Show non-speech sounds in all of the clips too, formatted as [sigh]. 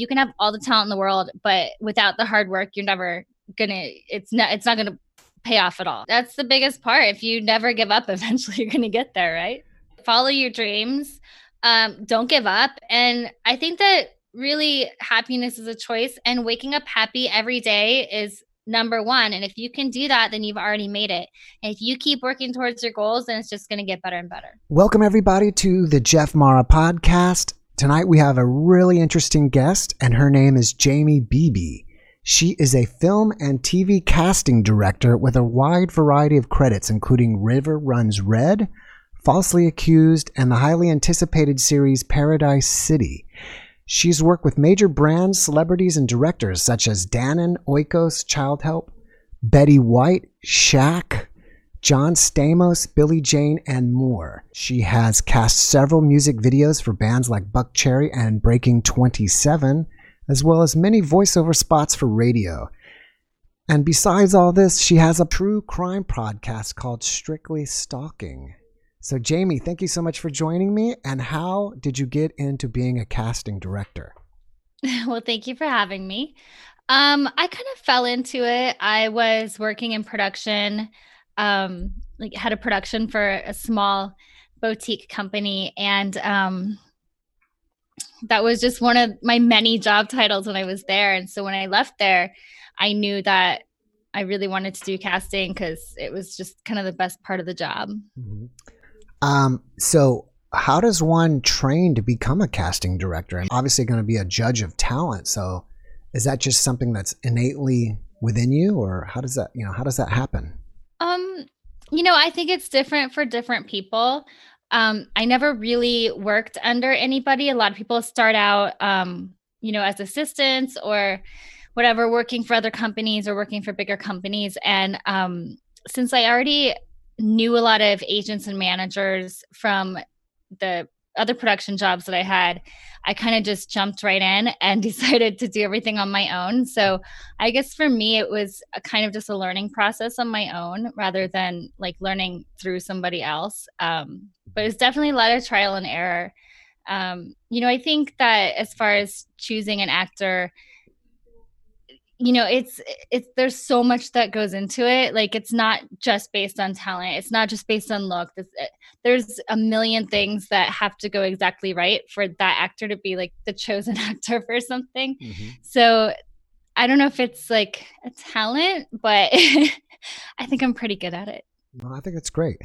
you can have all the talent in the world, but without the hard work, you're never gonna. It's not. It's not gonna pay off at all. That's the biggest part. If you never give up, [laughs] eventually you're gonna get there, right? Follow your dreams. Um, don't give up. And I think that really happiness is a choice, and waking up happy every day is number one. And if you can do that, then you've already made it. And if you keep working towards your goals, then it's just going to get better and better. Welcome, everybody, to the Jeff Mara podcast. Tonight we have a really interesting guest, and her name is Jaimie Beebe. She is a film and TV casting director with a wide variety of credits, including River Runs Red, Falsely Accused, and the highly anticipated series Paradise City. She's worked with major brands, celebrities, and directors such as Dannon, Oikos, Childhelp, Betty White, Shaq, John Stamos, Billy Jayne, and more. She has cast several music videos for bands like Buckcherry and Breaking 27, as well as many voiceover spots for radio. And besides all this, she has a true crime podcast called Strictly Stalking. So, Jaimie, thank you so much for joining me. And how did you get into being a casting director? [laughs] Well, thank you for having me. Um, I kind of fell into it. I was working in production um, like had a production for a small boutique company and um, that was just one of my many job titles when I was there. And so when I left there, I knew that I really wanted to do casting because it was just kind of the best part of the job. Mm-hmm. Um, so how does one train to become a casting director? I'm obviously going to be a judge of talent. So is that just something that's innately within you or how does that, you know, how does that happen? Um, you know, I think it's different for different people. Um, I never really worked under anybody. A lot of people start out, um, you know, as assistants or whatever, working for other companies or working for bigger companies. And um, since I already knew a lot of agents and managers from the other production jobs that I had, I kind of just jumped right in and [laughs] decided to do everything on my own. So I guess for me, it was a kind of just a learning process on my own rather than like learning through somebody else. Um, but it's definitely a lot of trial and error. Um, you know, I think that as far as choosing an actor, you know it's it's there's so much that goes into it. Like it's not just based on talent. It's not just based on look there's, eh, there's a million things that have to go exactly right for that actor to be like the chosen [laughs] actor for something. Mm-hmm. so i don't know if it's like a talent but [laughs] i think i'm pretty good at it. Well i think that's great.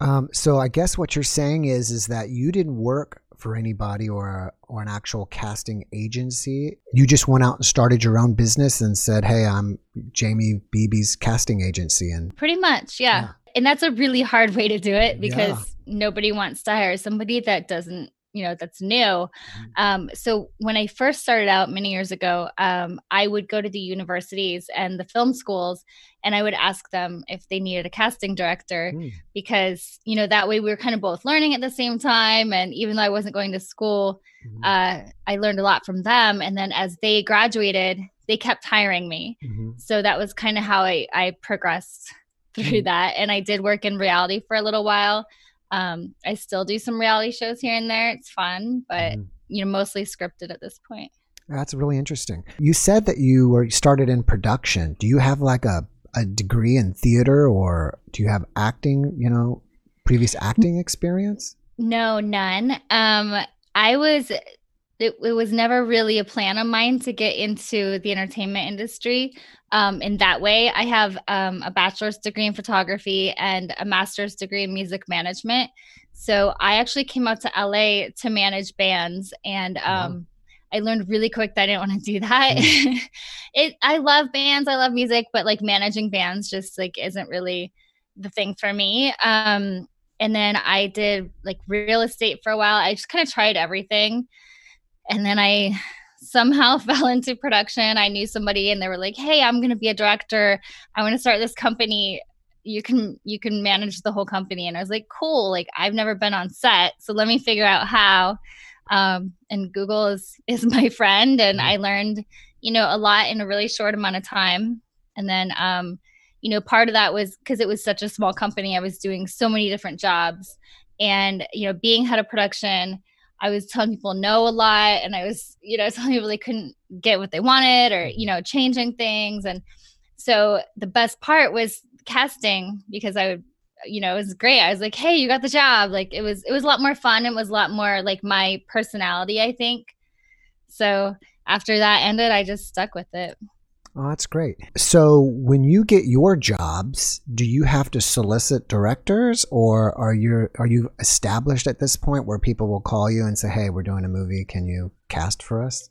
Um, so i guess what you're saying is is that you didn't work for anybody or or an actual casting agency. You just went out and started your own business and said, "Hey, I'm Jaimie Beebe's casting agency." And pretty much, yeah. yeah. And that's a really hard way to do it because yeah. nobody wants to hire somebody that doesn't you know that's new mm-hmm. um, so when i first started out many years ago um, i would go to the universities and the film schools and i would ask them if they needed a casting director mm. because you know that way we were kind of both learning at the same time and even though i wasn't going to school mm-hmm. uh, i learned a lot from them and then as they graduated they kept hiring me mm-hmm. so that was kind of how i, I progressed through mm. that and i did work in reality for a little while um, I still do some reality shows here and there. It's fun, but mm. you know, mostly scripted at this point. That's really interesting. You said that you were started in production. Do you have like a, a degree in theater or do you have acting, you know, previous acting experience? No, none. Um, I was it, it, was never really a plan of mine to get into the entertainment industry um, in that way. I have um, a bachelor's degree in photography and a master's degree in music management. So I actually came out to LA to manage bands and um, I learned really quick that I didn't want to do that. Mm. [laughs] it I love bands, I love music, but like managing bands just like isn't really the thing for me. Um, and then I did like real estate for a while. I just kind of tried everything and then I somehow [laughs] fell into production. I knew somebody and they were like, "Hey, I'm going to be a director. I want to start this company. You can you can manage the whole company." And I was like, "Cool. Like I've never been on set, so let me figure out how." Um, and Google is [laughs] is my friend, and I learned you know a lot in a really short amount of time. And then um, you know part of that was because it was such a small company. I was doing so many different jobs, and you know being head of production I was telling people no a lot and I was, you know, [laughs] telling people they couldn't get what they wanted or, you mm-hmm. know, changing things. And so the best part was casting because I would, you know, it was great. I was like, hey, you got the job. Like it was, it was a lot more fun. It was a lot more like my personality, I think. So after that ended, I just stuck with it. Oh, that's great. So, when you get your jobs, do you have to solicit directors, or are you are you established at this point where people will call you and say, "Hey, we're doing a movie. Can you cast for us?"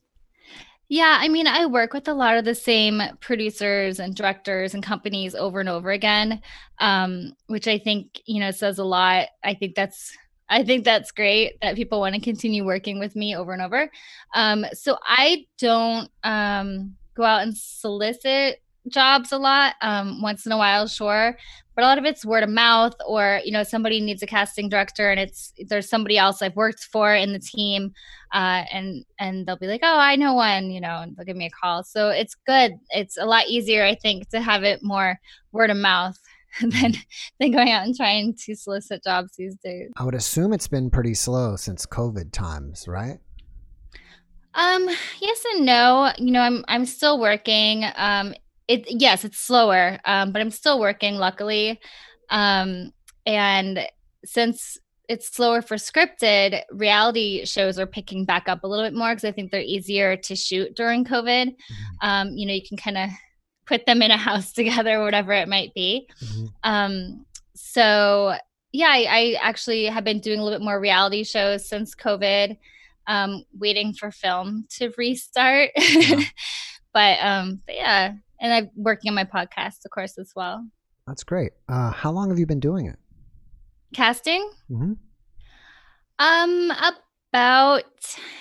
Yeah, I mean, I work with a lot of the same producers and directors and companies over and over again, um, which I think you know says a lot. I think that's I think that's great that people want to continue working with me over and over. Um, so I don't. Um, go out and solicit jobs a lot um, once in a while sure but a lot of it's word of mouth or you know somebody needs a casting director and it's there's somebody else i've worked for in the team uh, and and they'll be like oh i know one you know and they'll give me a call. So it's good. It's a lot easier i think to have it more word of mouth [laughs] than than going out and trying to solicit jobs these days. I would assume it's been pretty slow since covid times right um, yes and no. You know, I'm I'm still working. Um, it yes, it's slower. Um, but I'm still working. Luckily, um, and since it's slower for scripted, reality shows are picking back up a little bit more because I think they're easier to shoot during COVID. Mm-hmm. Um, you know, you can kind of put them in a house [laughs] together, or whatever it might be. Mm-hmm. Um, so yeah, I, I actually have been doing a little bit more reality shows since COVID um, waiting for film to restart. Yeah. [laughs] but, um, but yeah, and I'm working on my podcast, of course, as well. That's great. Uh, how long have you been doing it? Casting? Mm-hmm. Um, about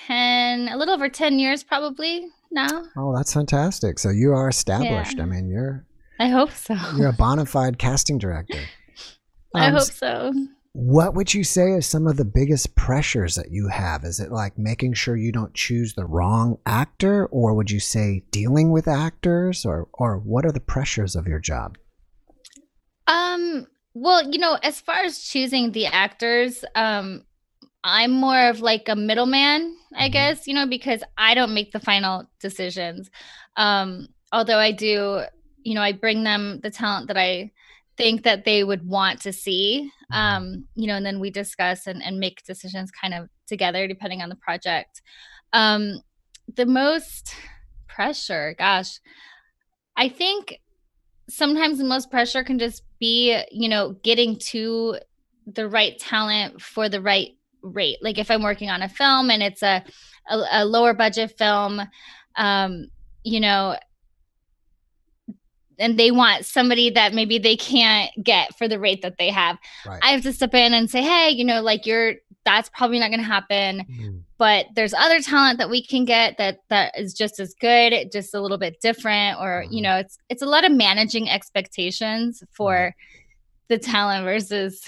10, a little over 10 years probably now. Oh, that's fantastic. So you are established. Yeah. I mean, you're. I hope so. You're a bona [laughs] fide casting director. Um, I hope so what would you say is some of the biggest pressures that you have? Is it like making sure you don't choose the wrong actor, or would you say dealing with actors, or or what are the pressures of your job? Um. Well, you know, as far as choosing the actors, um, I'm more of like a middleman, I mm-hmm. guess. You know, because I don't make the final decisions. Um, although I do, you know, I bring them the talent that I think that they would want to see mm-hmm. um you know and then we discuss and, and make decisions kind of together depending on the project um the most pressure gosh i think sometimes the most pressure can just be you know getting to the right talent for the right rate like if i'm working on a film and it's a a, a lower budget film um you know and they want somebody that maybe they can't get for the rate that they have. Right. I have to step in and say, hey, you know, like you're that's probably not going to happen. Mm. But there's other talent that we can get that that is just as good, just a little bit different, or mm. you mm-hmm. know, it's it's a lot of managing expectations for mm. the talent versus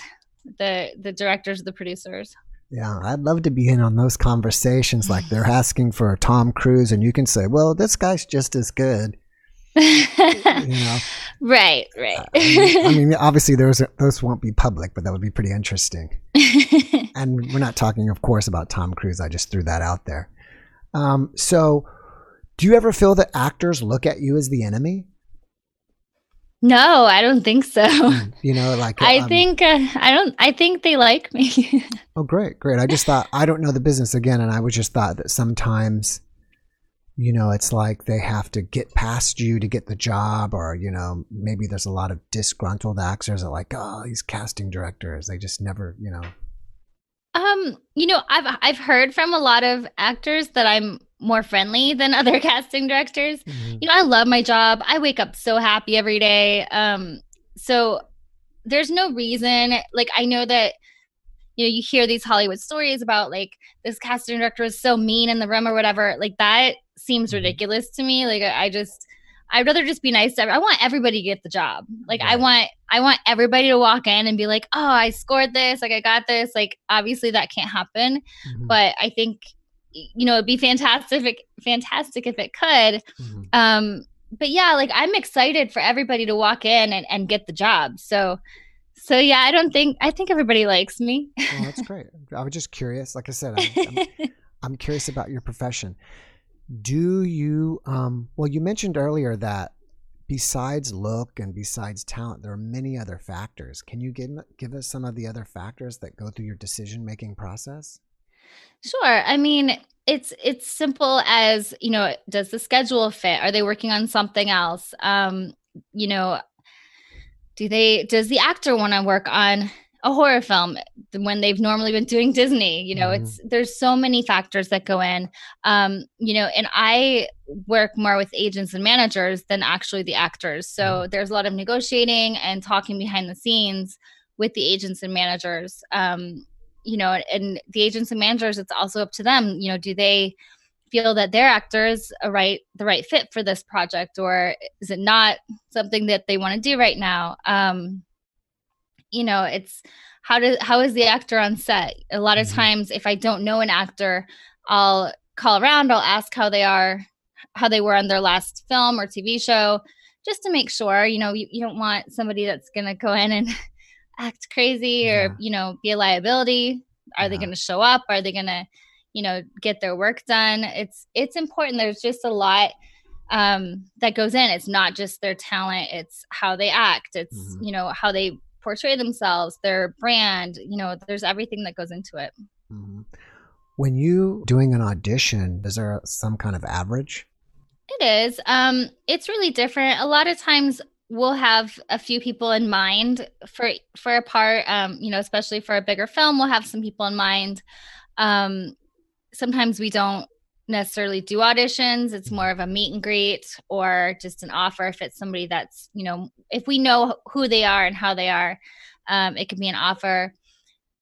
the the directors, the producers. Yeah, I'd love to be in on those conversations. Like they're [laughs] asking for a Tom Cruise, and you can say, "Well, this guy's just as good." You know? [laughs] Right, right. I, mean, I mean, [laughs] obviously, those those won't be public, but that would be pretty interesting. [laughs] and we're not talking, of course, about Tom Cruise. I just threw that out there. Um, so, do you ever feel that actors look at you as the enemy? No, I don't think so. Hmm, you know, like I um, think uh, I don't. I think they like me. oh, great, great. I just thought I don't know the business again, and I was just thought that sometimes you know, it's like they have to get past you to get the job, or, you know, maybe there's a lot of disgruntled actors that like, oh, these casting directors, they just never, you know. Um, you know, I've I've heard from a lot of actors that I'm more friendly than [laughs] other casting directors. Mm-hmm. You know, I love my job. I wake up so happy every day. Um, so there's no reason like I know that you know, you hear these Hollywood stories about like this casting director is so mean in the room or whatever. Like that seems mm-hmm. ridiculous to me. Like I just I'd rather just be nice to every- I want everybody to get the job. Like right. I want I want everybody to walk in and be like, "Oh, I scored this. Like I got this." Like obviously that can't happen, mm-hmm. but I think you know, it'd be fantastic fantastic if it could. Mm-hmm. Um but yeah, like I'm excited for everybody to walk in and, and get the job. So So yeah, I don't think I think everybody likes me. well, that's [laughs] great. I was just curious. Like I said, I'm, I'm, [laughs] I'm curious about your profession. Do you? Um, well, you mentioned earlier that besides look and besides talent, there are many other factors. Can you give give us some of the other factors that go through your decision making process? Sure. I mean, it's it's simple as you know, does the schedule fit? Are they working on something else? Um, you know, do they does the actor want to work on a horror film when they've normally been doing Disney. You know, mm-hmm. it's there's so many factors that go in. Um, you know, and I work more with agents and managers than actually the actors. So mm-hmm. there's a lot of negotiating and talking behind the scenes with the agents and managers. Um, you know, and the agents and managers, it's also up to them. You know, do they feel that their actor is a right the right fit for this project, or is it not something that they want to do right now? Um, you know it's how does how is the actor on set a lot of mm-hmm. times if i don't know an actor i'll call around i'll ask how they are how they were on their last film or tv show just to make sure you know you, you don't want somebody that's going to go in and [laughs] act crazy or yeah. you know be a liability are yeah. they going to show up are they going to you know get their work done it's it's important there's just a lot um that goes in it's not just their talent it's how they act it's mm-hmm. you know how they portray themselves, their brand, you know, there's everything that goes into it. Mm-hmm. When you doing an audition, is there some kind of average? It is. Um, it's really different. A lot of times we'll have a few people in mind for for a part. Um, you know, especially for a bigger film, we'll have some people in mind. Um, sometimes we don't necessarily do auditions. It's more of a meet and greet or just an offer if it's somebody that's, you know, if we know who they are and how they are, um, it can be an offer.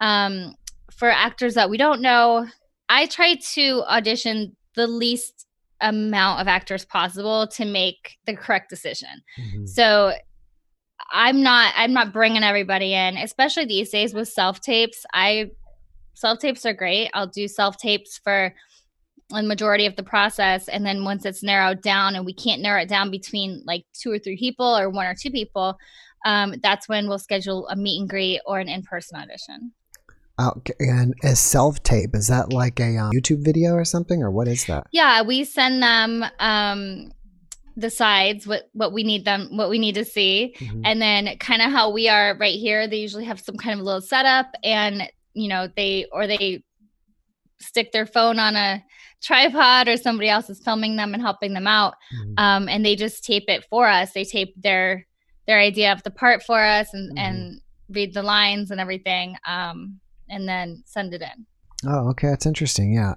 Um, for actors that we don't know, I try to audition the least amount of actors possible to make the correct decision. Mm-hmm. So I'm not I'm not bringing everybody in, especially these days with self tapes. I self tapes are great. I'll do self tapes for a majority of the process and then once it's narrowed down and we can't narrow it down between like two or three people or one or two people um, that's when we'll schedule a meet and greet or an in-person audition okay. and a self-tape is that like a um, youtube video or something or what is that yeah we send them um, the sides what what we need them what we need to see mm-hmm. and then kind of how we are right here they usually have some kind of little setup and you know they or they stick their phone on a tripod or somebody else is filming them and helping them out mm-hmm. um, and they just tape it for us. They tape their their idea of the part for us and mm-hmm. and read the lines and everything um, and then send it in. Oh okay. That's interesting. Yeah.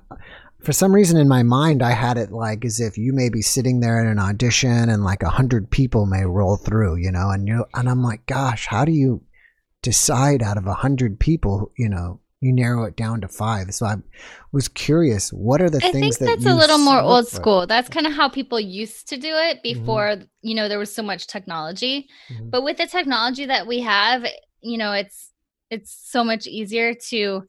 For some reason in my mind i had it like as if you may be sitting there in an audition and like a hundred people may roll through you know and you and i'm like gosh how do you decide out of a hundred people you know you narrow it down to five. So I was curious, what are the I things that I think that's a little more old school. That's kind of how people used to do it mm-hmm. before, mm-hmm. you know, there was so much technology. Mm-hmm. But with the technology that we have, you know, it's it's so much easier to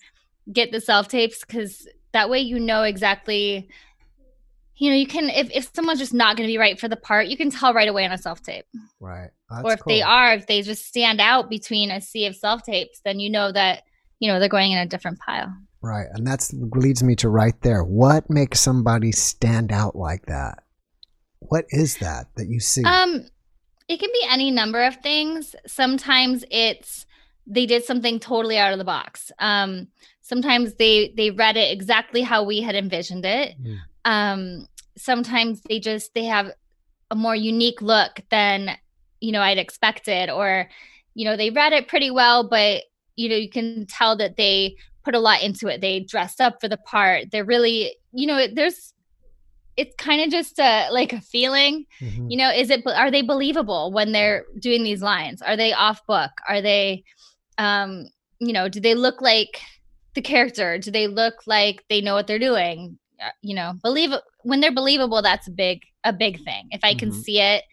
get the self tapes because that way you know exactly you know you can if, if someone's just not going to be right for the part you can tell right away on a self tape. Right. That's or if cool. they are if they just stand out between a sea of self tapes then you know that you know they're going in a different pile. Right and that's leads me to right there. What makes somebody stand out like that? What is that that you see? Um it can be any number of things. Sometimes it's they did something totally out of the box. Um sometimes they they read it exactly how we had envisioned it. Mm. Um sometimes they just they have a more unique look than you know i'd expected or you know they read it pretty well but you know you can tell that they put a lot into it. They dressed up for the part. They're really you know there's it's kind of just a like a feeling. Mm-hmm. you know is it are they believable when they're doing these lines? Are they off book? Are they um you know do they look like the character? Do they look like they know what they're doing? uh, you know believe when they're believable that's a big a big thing if i can mm-hmm. see it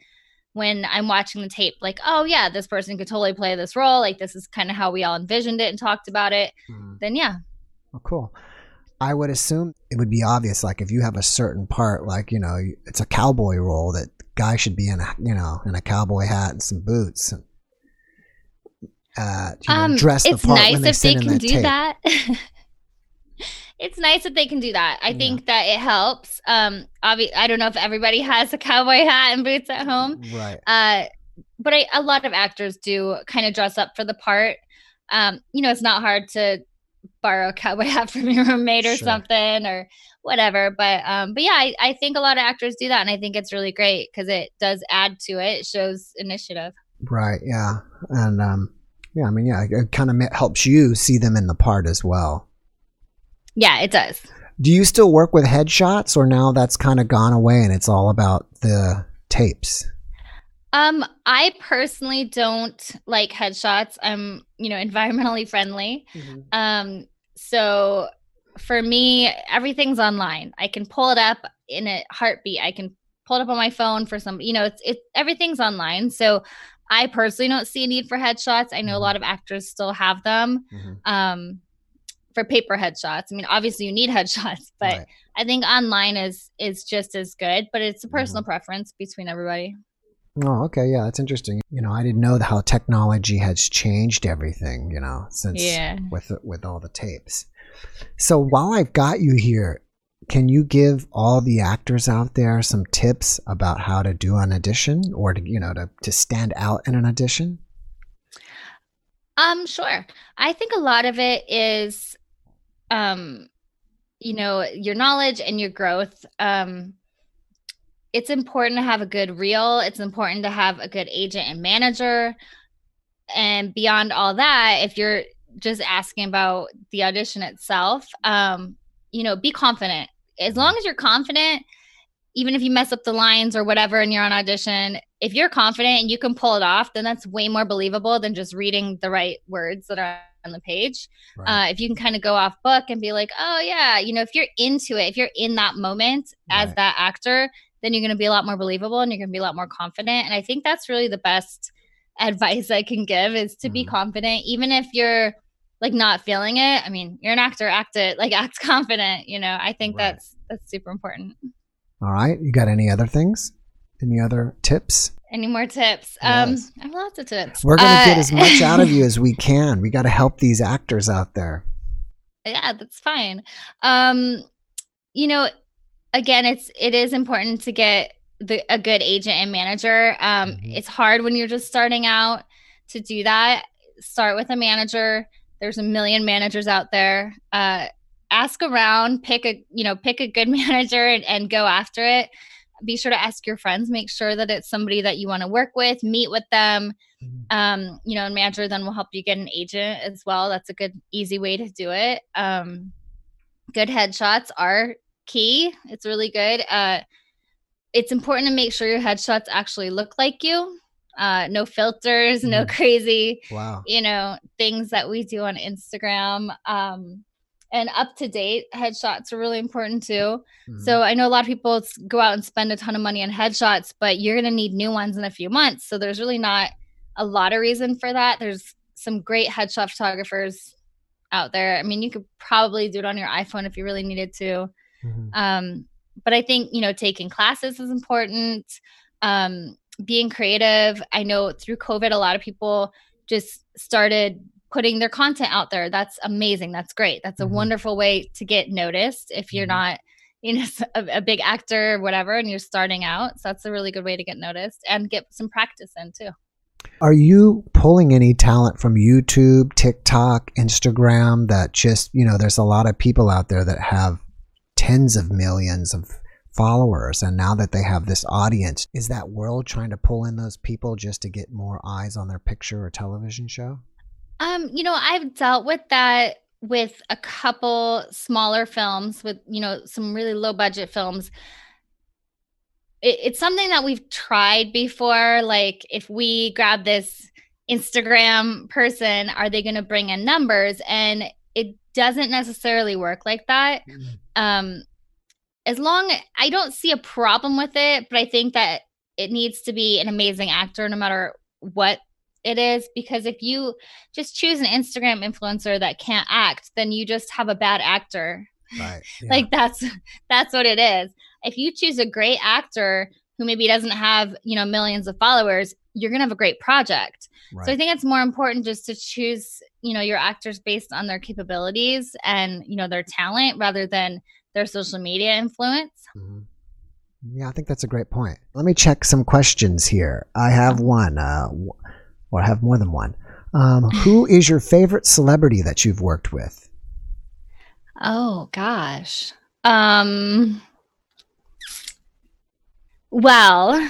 when I'm watching the tape, like, oh yeah, this person could totally play this role. Like this is kind of how we all envisioned it and talked about it. Mm. Then yeah. Oh, cool. I would assume it would be obvious, like if you have a certain part, like you know, it's a cowboy role that guy should be in a you know in a cowboy hat and some boots. uh, you know, um, dress the part nice when they if they can do tape. that. [laughs] it's nice that they can do that. I yeah. think that it helps. Um, obviously, I don't know if everybody [laughs] has a cowboy hat and boots at home, right? Uh, but I, a lot of actors do kind of dress up for the part. Um, you know, it's not hard to borrow a cowboy [laughs] hat from your roommate or sure. something or whatever. But um, but yeah, I, I think a lot of actors do that, and I think it's really great because it does add to it. It shows initiative. Right. Yeah. And um, yeah, I mean, yeah, it kind of helps you see them in the part as well. Yeah, it does. Do you still work with headshots, or now that's kind of gone away and it's all about the tapes? Um, I personally don't like headshots. I'm, you know, [laughs] environmentally friendly. Mm-hmm. Um, so for me, everything's online. I can pull it up in a heartbeat. I can pull it up on my phone for some, you know, it's it everything's online. So I personally don't see a need for headshots. I know a mm-hmm. lot of actors still have them. Mm-hmm. Um, for paper headshots. I mean, obviously you need [laughs] headshots, but right. I think online is is just as good, but it's a personal mm-hmm. preference between everybody. Oh, okay. Yeah, that's interesting. You know, I didn't know how technology has changed everything, you know, since yeah. with with all the tapes. So while I've got you here, can you give all the actors out there some tips about how to do an audition or to, you know, to, to stand out in an audition? Um, sure. I think a lot of it is um you know, your knowledge and your growth. Um it's important to have a good reel. It's important to have a good agent and manager. And beyond all that, if you're just asking about the audition itself, um, you know, be confident. As long as you're confident, even if you mess up the lines or whatever and you're on audition, if you're confident and you can pull it off, then that's way more believable than just reading the right words that are on the page. Right. Uh, if you can kind of go off book and be like, oh, yeah, you know, if you're into it, if you're in that moment as right. that actor, then you're going to be a lot more believable and you're going to be a lot more confident. And I think that's really the best [laughs] advice I can give is to mm-hmm. be confident, even if you're like not feeling it. I mean, you're an actor, act it, like [laughs] act confident. You know, I think right. that's that's super important. All right. You got any other things? Any other tips? Any more tips? Um, yes. Um, I have lots of tips. We're gonna uh, get as much out of [laughs] you as we can. We got to help these actors out there. Yeah, that's fine. Um, you know, again, it's it is important to get the, a good agent and manager. Um, mm-hmm. It's hard when you're just starting out to do that. Start with a manager. There's a million managers out there. Uh, ask around, pick a you know pick a good [laughs] manager and, and go after it. Be sure to ask your friends. Make sure that it's somebody that you want to work with. Meet with them. Mm-hmm. Um, you know, and manager then will help you get an agent as well. That's a good easy way to do it. Um, good headshots are key. It's really good. Uh, it's important to make sure your headshots actually look like you. Uh, no filters, no [laughs] crazy, wow. you know, things that we do on Instagram. Um, and up to date headshots are really important too. Mm-hmm. So I know a lot of people go out and spend a ton of money on headshots, but you're going to need new ones in a few months. So there's really not a lot of reason for that. There's some great headshot photographers out there. I mean, you could probably do it on your iPhone if you really needed to. Mm-hmm. Um, but I think, you know, taking classes is important. Um, being creative. I know through COVID, a lot of people just started putting their content out there. That's amazing. That's great. That's a mm-hmm. wonderful way to get noticed if you're mm-hmm. not, you know, a, a, big actor or whatever and you're starting out. So that's a really good way to get noticed and get some practice in too. Are you pulling any talent from YouTube, TikTok, Instagram that just, you know, there's a lot of people out there that have tens of millions of followers and now that they have this audience is that world trying to pull in those people just to get more eyes on their picture or television show um you know i've dealt with that with a couple smaller films with you know some really low budget films it, it's something that we've tried before like if we grab this instagram person are they going to bring in numbers and it doesn't necessarily work like that. Mm-hmm. Um, as long I don't see a problem with it, but I think that it needs to be an amazing actor no matter what it is because if you just choose an Instagram influencer that can't act, then you just have a bad actor. Right. [laughs] Yeah. like that's that's what it is. If you choose a great actor who maybe doesn't have you know millions of followers you're going to have a great project right. so i think it's more important just to choose you know your actors based on their capabilities and you know their talent rather than their social media influence mm-hmm. yeah i think that's a great point let me check some questions here i have one uh, or have more than one um, who is your favorite celebrity that you've worked with oh gosh um well, I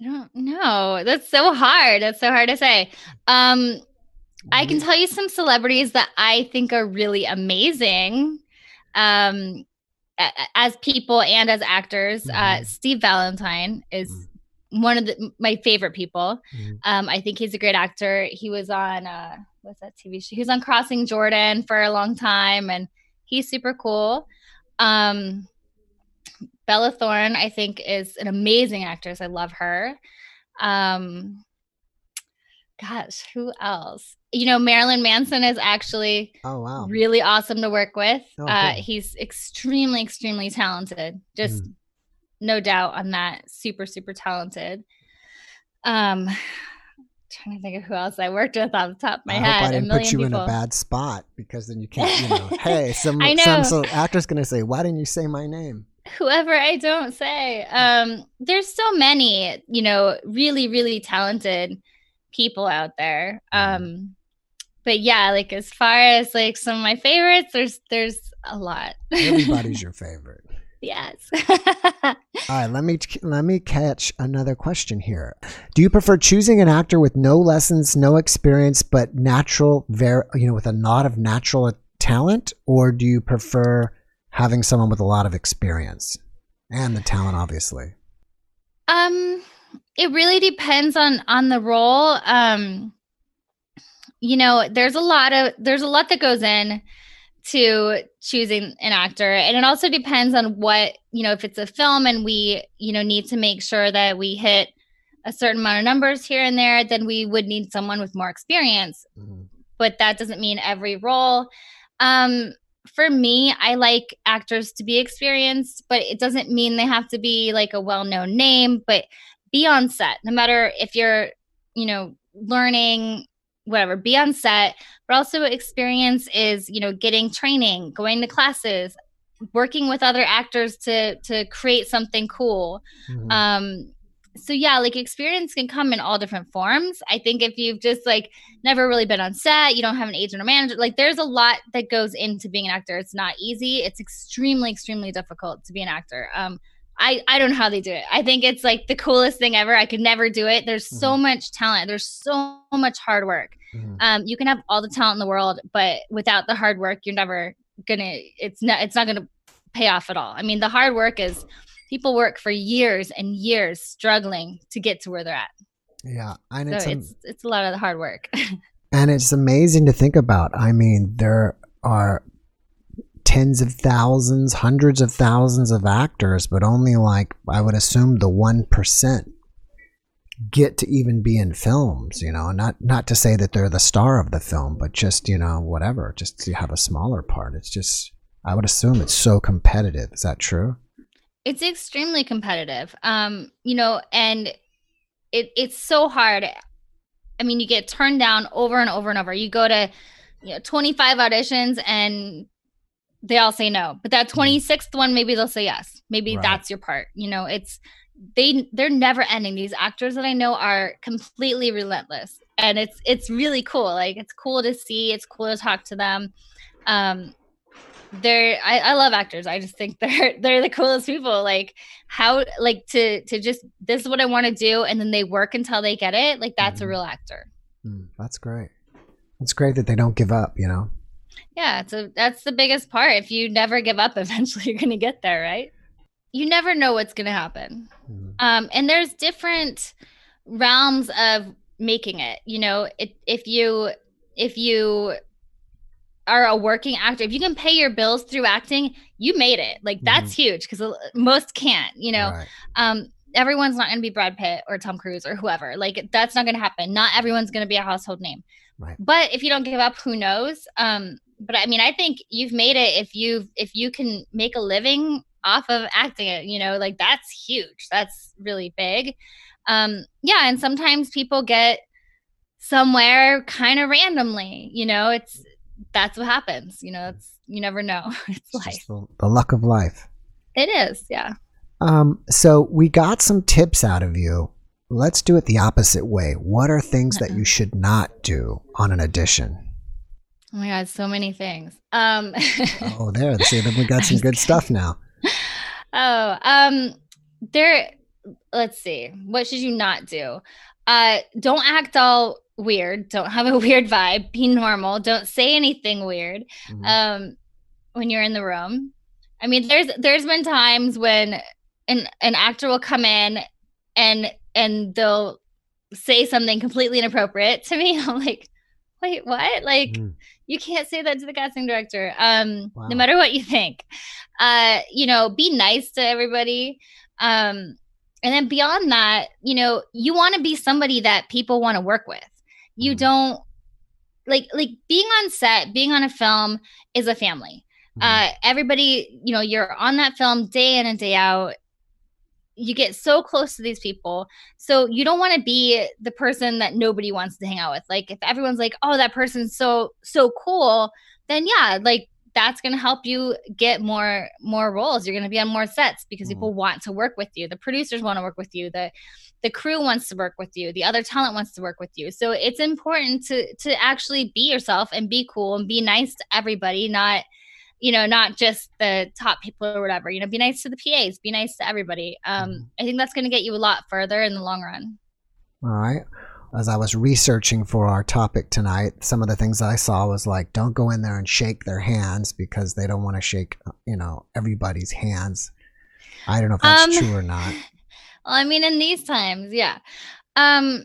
don't know. That's so hard. That's so hard to say. Um, I can tell you some celebrities that I think are really amazing um, as people and as actors. Uh, mm-hmm. Steve Valentine is mm-hmm. One of the, my favorite people. Mm-hmm. Um, I think he's a great actor. He was on uh, what's that TV show? He was on Crossing Jordan for a long time, and he's super cool. Um, Bella Thorne, I think, is an amazing actress. I love her. Um, gosh, who else? You know, Marilyn Manson is actually oh wow really awesome to work with. Oh, uh, he's extremely, extremely talented. Just mm. No doubt on that. Super, super talented. Um, [sighs] trying to think of who else I worked with off the top of my I head. Hope I didn't put you people. in a bad spot because then you [laughs] can't, you know, hey, some some, some actor's gonna say, "Why didn't you say my name?" whoever I don't say. Um, there's so many, you know, really, really talented people out there. Mm-hmm. Um, but yeah, like as far as like some of my favorites, there's there's a lot. [laughs] Everybody's your favorite. Yes. All right, let me let me catch another question here. Do you prefer choosing an actor with no lessons, no experience, but natural, very you know, with a lot of natural talent, or do you prefer having someone with a lot of experience and the talent obviously um it really depends on on the role um you know there's a lot of there's a lot that goes in to choosing an actor and it also depends on what you know if it's a film and we you know need to make sure that we hit a certain amount of numbers here and there then we would need someone with more experience mm-hmm. but that doesn't mean every role um for me, I like actors to be experienced, but it doesn't mean they have to be like a well known name, but be on set. No matter if you're, you know, learning, whatever, be on set. But also, experience is, you know, getting training, going to classes, working with other actors to to create something cool. Mm-hmm. Um, so yeah, like experience can come in all different forms. I think if you've just like never really been on set, you don't have an agent or manager, like there's a lot that goes into being an actor. It's not easy. It's extremely, extremely difficult to be an actor. Um, I, I don't know how they do it. I think it's like the coolest thing ever. I could never do it. There's mm-hmm. so much talent. There's so much hard work. Mm-hmm. Um, you can have all the talent in the world, but without the hard work, you're never gonna. It's not. It's not gonna pay off at all. I mean, the hard work is people work for years and years struggling to get to where they're at. Yeah, and so it's it's, it's a lot of the hard work. [laughs] and it's amazing to think about. I mean, there are tens of thousands, hundreds of thousands of actors, but only like I would assume the one percent get to even be in films. You know, not not to say that they're the star of the film, but just you know whatever, just to have a smaller part. It's just I would assume it's so competitive. Is that true? It's extremely competitive. Um, you know, and it it's so hard. I mean, you get turned down over and over and over. You go to you know 25 auditions and they all say no. But that 26th mm. one maybe they'll say yes. Maybe right. that's your part. You know, it's they they're never ending. These actors that I know are completely relentless. And it's it's really cool. Like it's cool to see, it's cool to talk to them. Um they're I, I love actors i just think [laughs] they're they're the coolest people like how like to to just this is what i want to do and then they work until they get it like that's mm-hmm. a real actor mm, that's great it's great that they don't give up you know yeah so that's the biggest part if you never give up [laughs] eventually you're gonna get there right you never know what's gonna happen mm-hmm. um and there's different realms of making it you know it, if you if you are a working actor, if you can pay your bills through acting, you made it. Like that's mm-hmm. huge because most can't. You know, right. um, everyone's not going to be Brad Pitt or Tom Cruise or whoever. Like that's not going to happen. Not everyone's going to be a household name. Right. But if you don't give up, who knows? Um, but I mean, I think you've made it if you if you can make a living off of acting it, you know, like that's huge. That's really big. Um, yeah, and sometimes people get somewhere kind of randomly, you know, it's that's what happens, you know, it's you never know. [laughs] It's, it's life. The, the luck of life. It is, yeah. Um, so we got some tips out of you. Let's do it the opposite way. What are things uh-uh. that you should not do on an audition? Oh my god, so many things. Um [laughs] Oh, there. See, then we got some good stuff now. Oh, um there let's see. What should you not do? Uh don't act all weird. Don't have a [laughs] weird vibe. Be normal. Don't say anything weird. Mm-hmm. Um when you're in the room. I mean, there's there's been times when an an actor will come in and and they'll say something completely inappropriate to me. [laughs] I'm like, wait, what? Like, mm. You can't say that to the casting director. Um, wow. no matter what you think. Uh, you know, be nice to everybody. Um, and then beyond that, you know, you want to be somebody that people want to work with. You mm. don't like like being on set, being on a film is a family. Mm. Uh, everybody, you know, you're on that film day in and day out you get so close to these people. So you don't want to be the person that nobody wants to hang out with. Like if everyone's like oh that person's so so cool then yeah like that's going to help you get more more roles. You're going to be on more sets because mm. people want to work with you. The producers want to work with you. The the crew wants to work with you. The other talent wants to work with you. So it's important to to actually be yourself and be cool and be nice to everybody not you know, not just the top people or whatever. You know, be nice to the PAs, be nice to everybody. Um, mm-hmm. I think that's going to get you a lot further in the long run. All right. As I was researching for our topic tonight, some of the things I saw was like, don't go in there and shake their hands because they don't want to shake, you know, everybody's hands. I don't know if that's um, true or not. [laughs] Well, I mean, in these times, yeah. Um,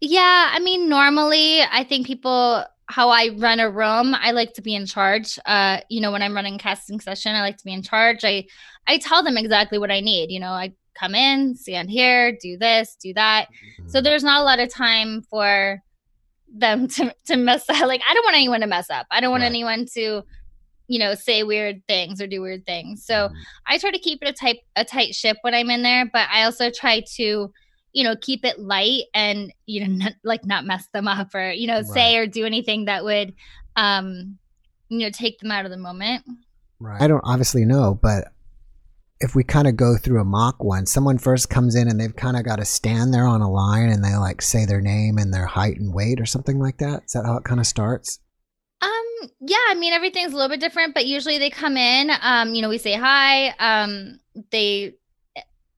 yeah, I mean, normally I think people how I run a room, I like to be in charge. Uh, you know, when I'm running casting session, I like to be in charge. I I tell them exactly what I need. You know, I come in, stand here, do this, do that. Mm-hmm. So there's not a lot of time for them [laughs] to to mess up. Like I don't want anyone to mess up. I don't want right. anyone to, you know, say weird things or do weird things. So mm-hmm. I try to keep it a tight a tight ship when I'm in there, but I also try to you know keep it light and you know [laughs] not, like not mess them up or you know right. say or do anything that would um you know take them out of the moment. Right. I don't obviously know but if we kind of go through a mock one someone first comes in and they've kind of got to stand there on a line and they like say their name and their height and weight or something like that? Is that how it kind of starts? Um yeah i mean everything's a little bit different but usually they come in um you know we say hi um they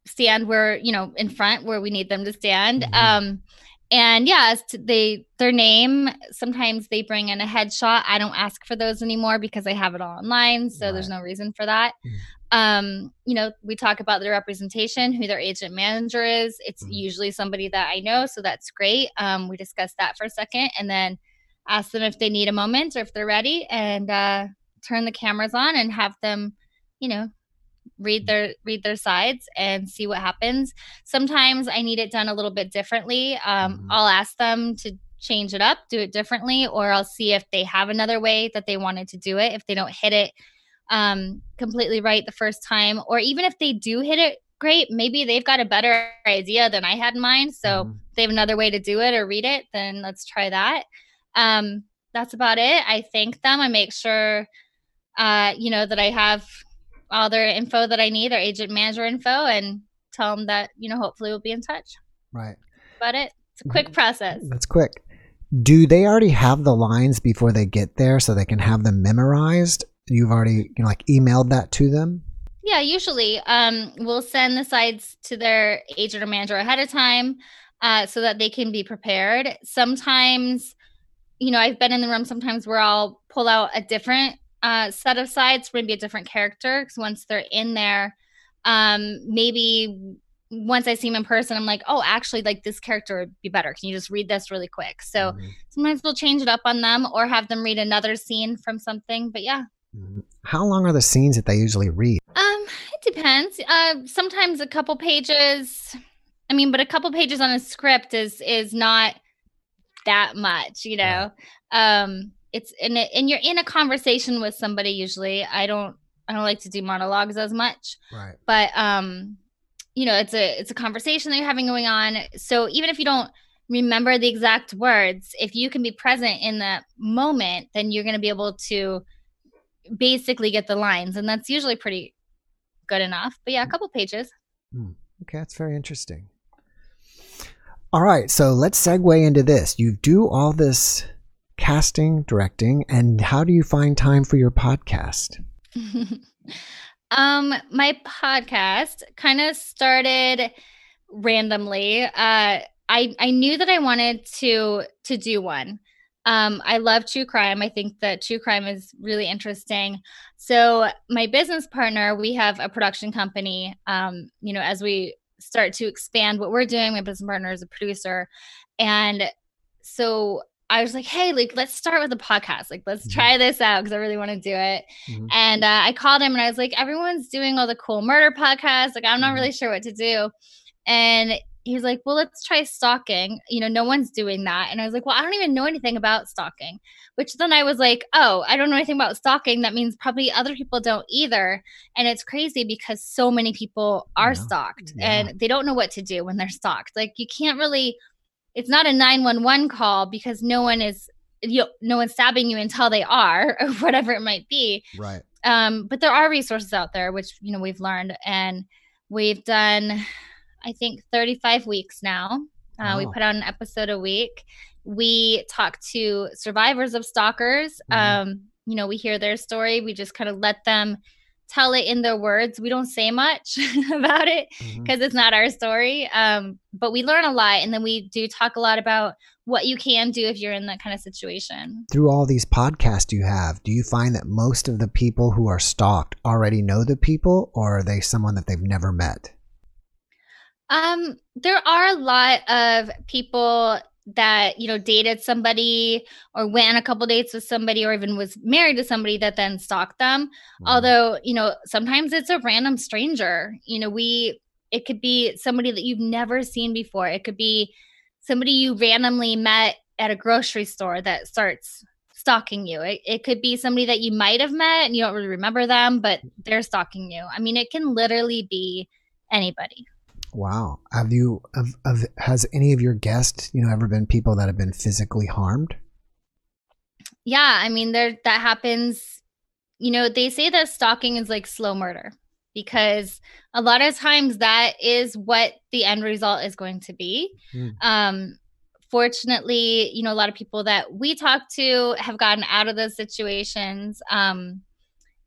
stand where you know in front where we need them to stand mm-hmm. um and yeah they their name sometimes they bring in a headshot i don't ask for those anymore because i have it all online so right. there's no reason for that mm-hmm. um you know we talk about their representation who their agent manager is it's mm-hmm. usually somebody that i know so that's great um we discuss that for a second and then ask them if they need a moment or if they're ready and uh turn the cameras on and have them you know read their read their sides and see what happens. Sometimes i need it done a little bit differently. Um, mm-hmm. i'll ask them to change it up do it differently or i'll see if they have another way that they wanted to do it if they don't hit it um, completely right the first time or even if they do hit it great maybe they've got a better idea than i had in mind so mm-hmm. they have another way to do it or read it then let's try that. Um, that's about it. I thank them. I make sure uh, you know that i have all their info that I need, their agent manager info, and tell them that you know hopefully we'll be in touch. Right. But it. It's a quick process. That's quick. Do they already have the lines before they get there so they can have them memorized? You've already you know, like emailed that to them. Yeah, usually um, we'll send the sides to their agent or manager ahead of time uh, so that they can be prepared. Sometimes, you know, I've been in the room sometimes where I'll pull out a different uh, set of sides for maybe a different character because once they're in there, um, maybe once I see him in person, I'm like, oh, actually, like this character would be better. Can you just read this really quick? So mm-hmm. sometimes we'll change it up on them or have them read another scene from something. But yeah. Mm-hmm. How long are the scenes that they usually read? Um, it depends. Uh, sometimes a couple pages. I mean, but a couple pages on a script is is not that much, you know. Um, it's in it and you're in a conversation with somebody usually i don't I don't like to do monologues as much. Right. But um, you know, it's a it's a conversation that you're having going on. So even if you don't remember the exact words, if you can be present in the moment, then you're going to be able to basically get the lines, and that's usually pretty good enough. But yeah, a couple pages. Hmm. Okay, that's very interesting. All right, so let's segue into this. You do all this casting, directing, and how do you find time for your podcast? [laughs] um, my podcast kind of started randomly. Uh, I I knew that I wanted to to do one. Um, I love true crime. I think that true crime is really interesting. So my business partner, we have a production company. Um, you know, as we start to expand what we're doing, my business partner is a producer, and so I was like, hey, like, let's start with a podcast. Like, let's mm-hmm. try this out because I really want to do it. Mm-hmm. And uh, I called him and I was like, everyone's doing all the cool murder podcasts. Like, I'm not mm-hmm. really sure what to do. And he was like, well, let's try stalking. You know, no one's doing that. And I was like, well, I don't even know anything about stalking, which then I was like, oh, I don't know anything about stalking. That means probably other people don't either. And it's crazy because so many people are yeah. stalked yeah. and they don't know what to do when they're stalked. Like, you can't really it's not a 911 call because no one is you know, no one's stabbing you until they are [laughs] or whatever it might be. Right. Um but there are resources out there which you know we've learned and we've done i think 35 weeks now. Uh, oh. we put out an episode a week. We talk to survivors of stalkers. Mm-hmm. um you know we hear their story. We just kind of let them tell it in their words. We don't say much [laughs] about it because mm-hmm. it's not our story. Um, but we learn a lot. And then we do talk a lot about what you can do if you're in that kind of situation. Through all these podcasts you have, do you find that most of the people who are stalked already know the people or are they someone that they've never met? Um, there are a lot of people that you know dated somebody or went on a couple dates with somebody or even was married to somebody that then stalked them. Mm-hmm. although you know sometimes it's a random stranger. You know we it could be somebody that you've never seen before. It could be somebody you randomly met at a grocery store that starts stalking you. It, it could be somebody that you might have met and you don't really remember them but they're stalking you. I mean it can literally be anybody Wow. Have you have, have, has any of your guests, you know, ever been people that have been physically harmed? Yeah, I mean there that happens, you know, they say that stalking is like slow murder because a lot of times that is what the end result is going to be. Mm. Um fortunately, you know, a lot of people that we talk to have gotten out of those situations. Um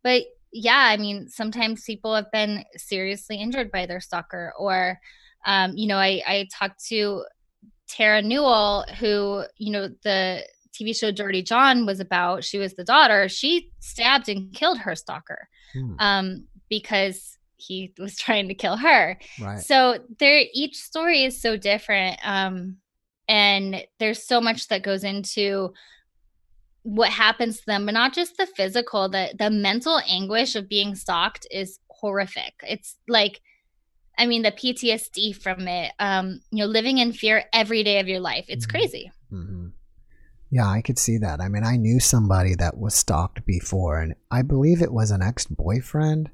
but yeah, I mean, sometimes people have been seriously injured by their stalker, or, um, you know, I, I talked to Terra Newell, who, you know, the TV show Dirty John was about. She was the daughter. She stabbed and killed her stalker hmm. um, because he was [laughs] trying to kill her. Right. So there, each story is so different. Um, and there's so much that goes into what happens to them, but not just the physical, the the mental anguish of being stalked is horrific. It's like I mean the PTSD from it, um, you know, living in fear every day of your life. It's mm-hmm. crazy. Mm-hmm. Yeah, I could see that. I mean, I knew somebody that was stalked before, and I believe it was an ex boyfriend.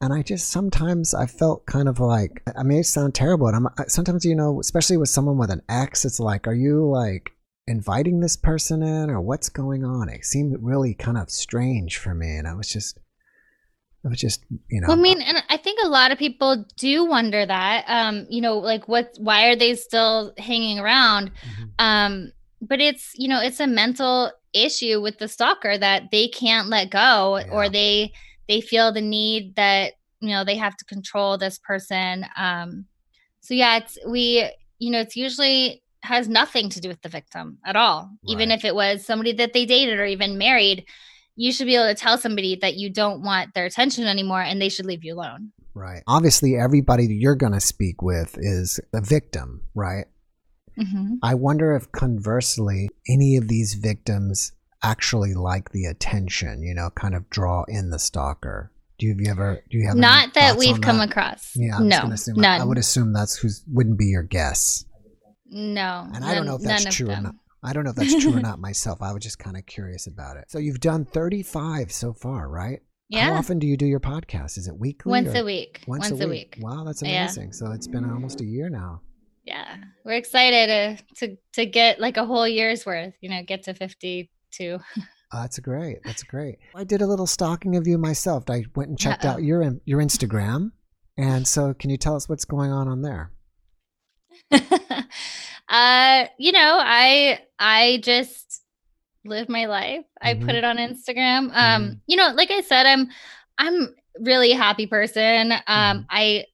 And I just sometimes I felt kind of like I may sound terrible, and I'm sometimes you know, especially with someone with an ex, it's like, are you like inviting this person in or what's going on? It seemed really kind of strange for me. And I was just, I was just, you know. Well, I mean, and I think a lot of people do wonder that, um, you know, like what, why are they still hanging around? Mm-hmm. Um, but it's, you know, it's a mental issue with the stalker that they can't let go yeah. or they, they feel the need that, you know, they have to control this person. Um, so yeah, it's, we, you know, it's usually has nothing to do with the victim at all. Right. Even if it was somebody that they dated or even married, you should be able to tell somebody that you don't want their attention anymore and they should leave you alone. Right. Obviously, everybody you're going to speak with is a victim, right? Mm-hmm. I wonder if conversely, any of these victims actually like the attention, you know, kind of draw in the stalker. Do you, have you ever, do you have not that we've come that? across? Yeah, I'm no, none. I would assume that's who wouldn't be your guess. No. And I don't know if that's true or not. I don't know if that's true or not myself. I was just kind of curious about it. So you've done 35 so far, right? Yeah. How often do you do your podcast? Is it weekly? Once a week. Once, a, week. Wow, that's Yeah. amazing. So it's been almost a year now. Yeah. We're excited to, to to get like a whole year's worth, you know, get to 52. Uh, [laughs] that's great. That's great. I did a little stalking of you myself. I went and checked Uh-oh. out your your Instagram, and so can you tell us what's going on on there? [laughs] uh, you know, I I just live my life. I Mhm. put it on Instagram. Um, Mhm. you know, like I said, I'm I'm really happy person. Um, Mhm. I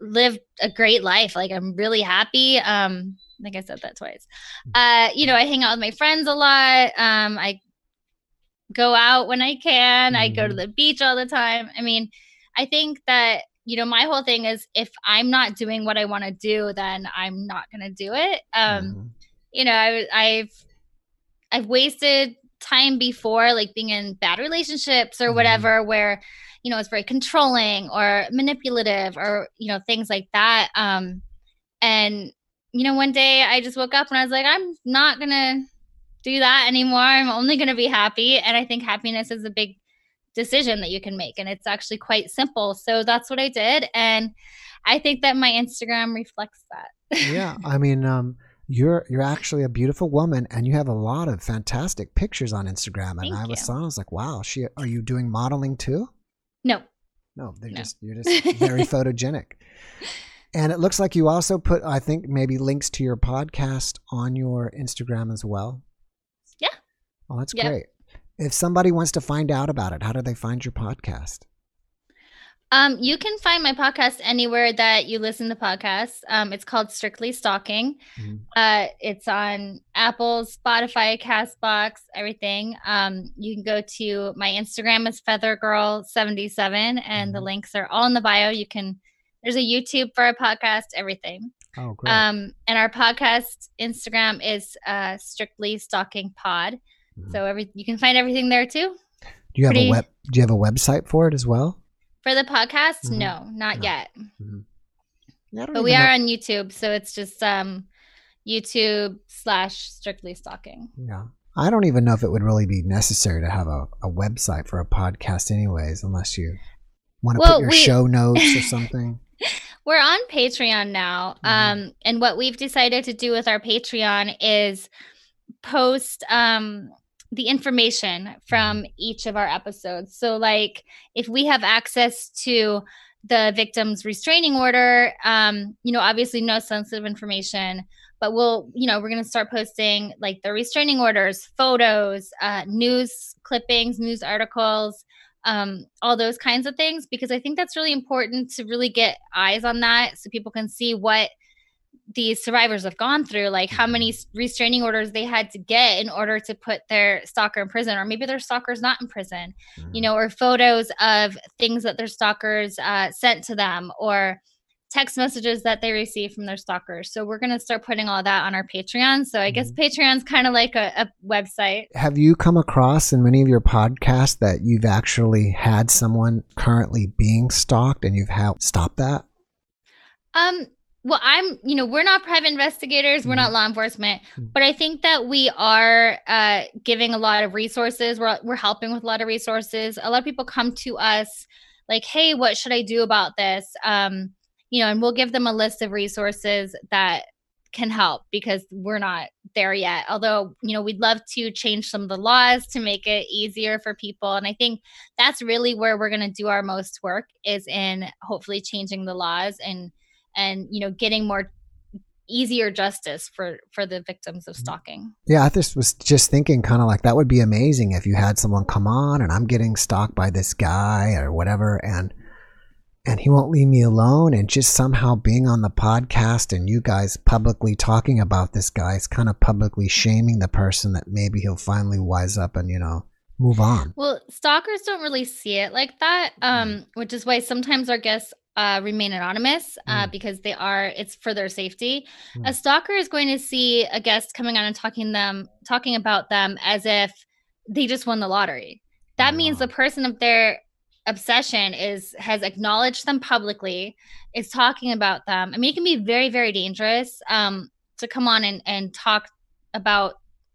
live a great life. Like I'm really happy. Um, I think I said that twice. Uh, you know, I hang out with my friends a lot. Um, I go out when I can. I go to the beach all the time. I mean, I think that you know my whole thing is if I'm not doing what I want to do, then I'm not going to do it. Um, Mhm. you know, I, I've I've wasted time before, like being in bad relationships or Mhm. whatever, where you know it's very controlling or manipulative or you know things like that. Um, and you know, one day I just woke up and I was like, I'm not gonna do that anymore. I'm only gonna be happy, and I think happiness is a big decision that you can make, and it's actually quite simple. So that's what I did, and I think that my Instagram reflects that. [laughs] yeah, I mean, um, you're you're actually a beautiful woman, and you have a lot of fantastic pictures on Instagram. And Thank I was you. saw, I was like, wow, she are you doing modeling too? no, No, they're No. just you're just [laughs] very photogenic. And it looks like you also put, I think, maybe links to your podcast on your Instagram as well. Yeah. Oh, that's Yep. great. If somebody wants to find out about it, how do they find your podcast? Um, you can find my podcast anywhere that you listen to podcasts. Um, it's called Strictly Stalking. Mhm. Uh, it's on Apple, Spotify, Castbox, everything. Um, you can go to my Instagram is FeatherGirl77, and the Mhm. links are all in the bio. You can. There's a YouTube for our podcast, everything. Oh, great. Um, and our podcast Instagram is uh, Strictly Stalking Pod. So every you can find everything there too. do you have pretty- a web? Do you have a website for it as well? For the podcast, Mhm. no, not No. yet. Yeah, I don't but we are know- on YouTube, so it's just um YouTube slash strictly stalking. Yeah. I don't even know if it would really be necessary to have a, a website for a podcast, anyways, unless you want to Well, put your we- show [laughs] notes or something. We're on Patreon now. Mhm. Um, and what we've decided to do with our Patreon is post um the information from each of our episodes. So like if we have access to the victim's restraining order, um, you know, obviously no sensitive information, but we'll, you know, we're gonna start posting like the restraining orders, photos, uh, news clippings, news articles, um, all those kinds of things, because I think that's really important to really get eyes on that so people can see what these survivors have gone through, like how many restraining orders they had to get in order to put their stalker in prison, or maybe their stalker's not in prison, you know, or photos of things that their stalkers uh, sent to them, or text messages that they received from their stalkers. So we're going to start putting all that on our Patreon. So I guess Patreon's kind of like a, a website. Have you come across in many of your podcasts that you've actually had someone currently being stalked and you've helped stop that? Um, well, I'm, you know, we're not private investigators, we're not law enforcement, Mhm. but I think that we are uh, giving a lot of resources. We're we're helping with a lot of resources. A lot of people come to us like, "Hey, what should I do about this?" Um, you know, and we'll give them a list of resources that can help because we're not there yet. Although, you know, we'd love to change some of the laws to make it easier for people, and I think that's really where we're going to do our most work is in hopefully changing the laws and and you know getting more easier justice for for the victims of stalking. Yeah, I just was just thinking kind of like that would be amazing if you had someone come on and I'm getting stalked by this guy or whatever and and he won't leave me alone and just somehow being on the podcast and you guys publicly talking about this guy is kind of publicly shaming the person that maybe he'll finally wise up and you know move on. well stalkers don't really see it like that um which is why sometimes our guests uh, remain anonymous uh, Mm. because they are it's for their safety. Mm. a stalker is going to see a guest coming on and talking them talking about them as if they just won the lottery. That means the person of their obsession is has acknowledged them publicly is talking about them. I mean it can be very very dangerous um to come on and and talk about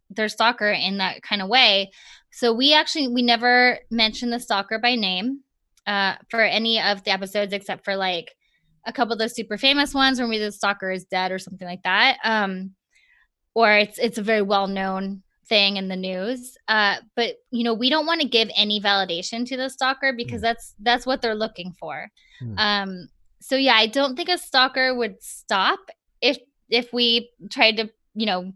their stalker in that kind of way. So we actually we never mention the stalker by name uh, for any of the episodes except for like a couple of the super famous ones where maybe the stalker is dead or something like that. Um, or it's it's a very well known thing in the news. Uh, but you know, we don't want to give any validation to the stalker because mm. that's that's what they're looking for. Mm. Um, so yeah, I don't think a stalker would stop if if we tried to, you know,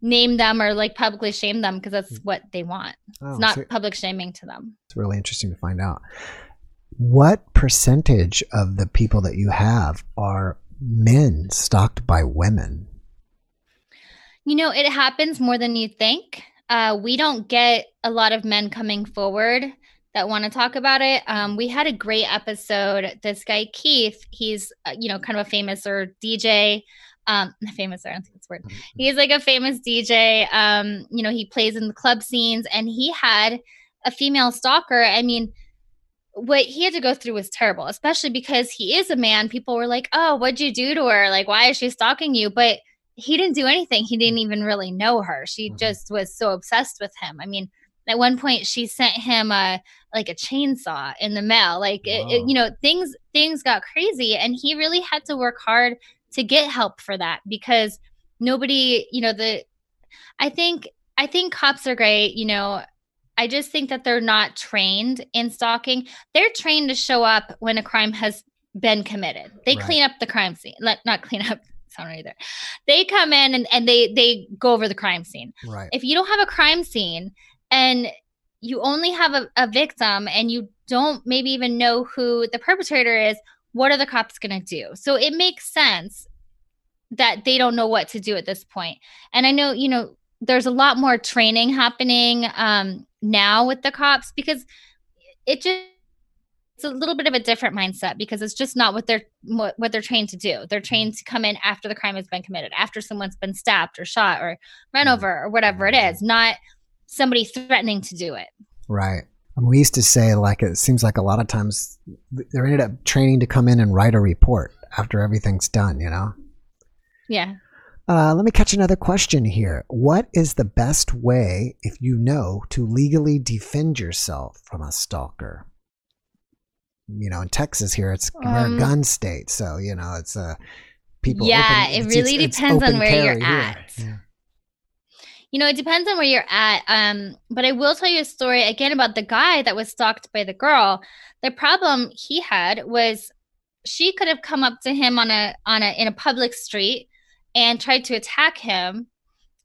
name them or like publicly shame them because that's mm. what they want. Oh, it's not so public shaming to them. It's really interesting to find out. What percentage of the people that you have are men stalked by women? You know, it happens more than you think. Uh, we don't get a lot of men coming forward that want to talk about it. Um, we had a great episode. This guy Keith, he's uh, you know kind of a famous or DJ. Um, famous, I don't think it's word. Mm-hmm. He's like a famous DJ. Um, you know, he plays in the club scenes, and he had a female stalker. I mean, what he had to go through was terrible, especially because he is a man. People were like, "Oh, what'd you do to her? Like, why is she stalking you?" But he didn't do anything. He didn't even really know her. She mm-hmm. just was so obsessed with him. I mean, at one point she sent him a like a chainsaw in the mail. Like it, it, you know, things things got crazy and he really had to work hard to get help for that because nobody, you know, the I think I think cops are great, you know, I just think that they're not trained in stalking. They're trained to show up when a crime has been committed. They right. clean up the crime scene. Let not clean up [laughs] sound either. They come in and, and they they go over the crime scene. Right. If you don't have a crime scene and you only have a, a victim and you don't maybe even know who the perpetrator is, what are the cops gonna do? So it makes sense that they don't know what to do at this point. And I know, you know, there's a lot more training happening um, now with the cops because it just it's a little bit of a different mindset because it's just not what they're what, what they're trained to do. They're trained to come in after the crime has been committed, after someone's been stabbed or shot or run mm. over or whatever it is, not somebody threatening to do it. Right. we used to say like it seems like a lot of times they're ended up training to come in and write a report after everything's done, you know? Yeah. Uh, let me catch another question here. What is the best way, if you know, to legally defend yourself from a stalker? you know, in Texas here, it's um, a gun state, so you know, it's uh, people. Yeah, open, it really it's, depends it's on where you're at. Yeah. You know, it depends on where you're at. Um, but I will tell you a story again about the guy that was stalked by the girl. The problem he had was she could have come up to him on a on a in a public street and tried to attack him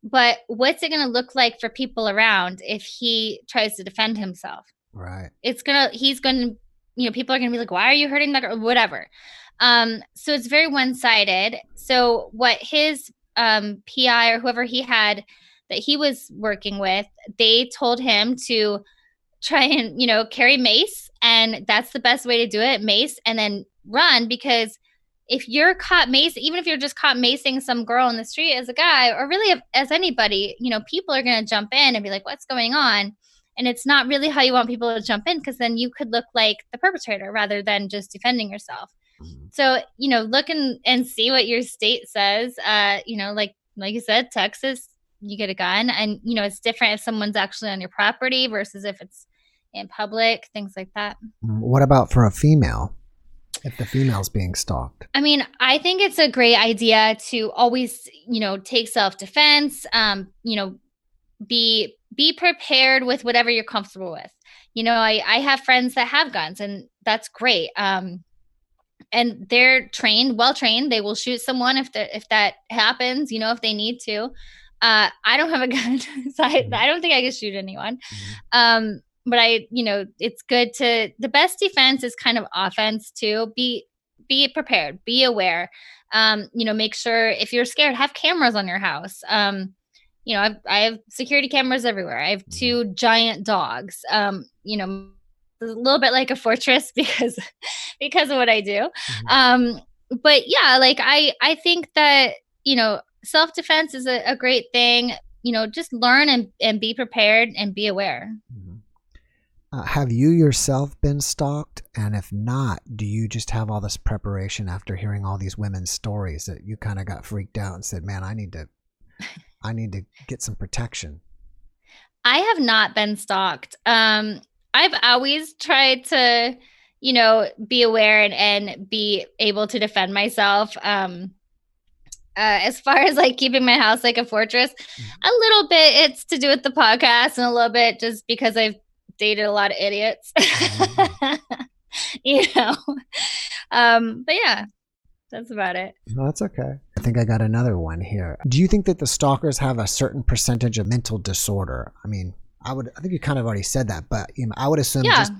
but what's it going to look like for people around if he tries to defend himself right it's going to he's going to you know, people are going to be like, why are you hurting that or whatever. Um, so it's very one sided. So what his um, PI or whoever he had that he was working with, they told him to try and, you know, carry mace. And that's the best way to do it mace and then run because if you're caught mace, even if you're just caught macing some girl in the street as a guy or really as anybody, you know, people are going to jump in and be like, what's going on? and it's not really how you want people to jump in because then you could look like the perpetrator rather than just defending yourself mm-hmm. so you know look and, and see what your state says uh you know like like you said texas you get a gun and you know it's different if someone's actually on your property versus if it's in public things like that mm, what about for a female if the female's being stalked i mean i think it's a great idea to always you know take self-defense um you know be be prepared with whatever you're comfortable with. You know, I I have friends that have guns and that's great. Um and they're trained, well trained. They will shoot someone if the, if that happens, you know, if they need to. Uh I don't have a gun, [laughs] so I, mm-hmm. I don't think I can shoot anyone. Mm-hmm. Um but I, you know, it's good to the best defense is kind of offense too. Be be prepared, be aware. Um, you know, make sure if you're scared, have cameras on your house. Um, you know, I've, I have security cameras everywhere. I have mm-hmm. two giant dogs. Um, you know, a little bit like a fortress [laughs] because because of what I do. Mm-hmm. Um, but yeah, like I I think that you know self defense is a, a, great thing. You know, just learn and and be prepared and be aware. Mm-hmm. Uh, have you yourself been stalked? And if not, do you just have all this preparation after hearing all these women's stories that you kind of got freaked out and said, "Man, I need to [laughs] I need to get some protection. I have not been stalked. Um, I've always tried to, you know, be aware and, and be able to defend myself. Um, uh, as far as like keeping my house like a fortress, mm-hmm. a little bit it's to do with the podcast, and a little bit just because I've dated a lot of idiots. Mm-hmm. [laughs] you know, um, but yeah, that's about it. No, that's okay. I think I got another one here. Do you think that the stalkers have a certain percentage of mental disorder? I mean, I would. I think you kind of already said that, but you know, I would assume yeah. just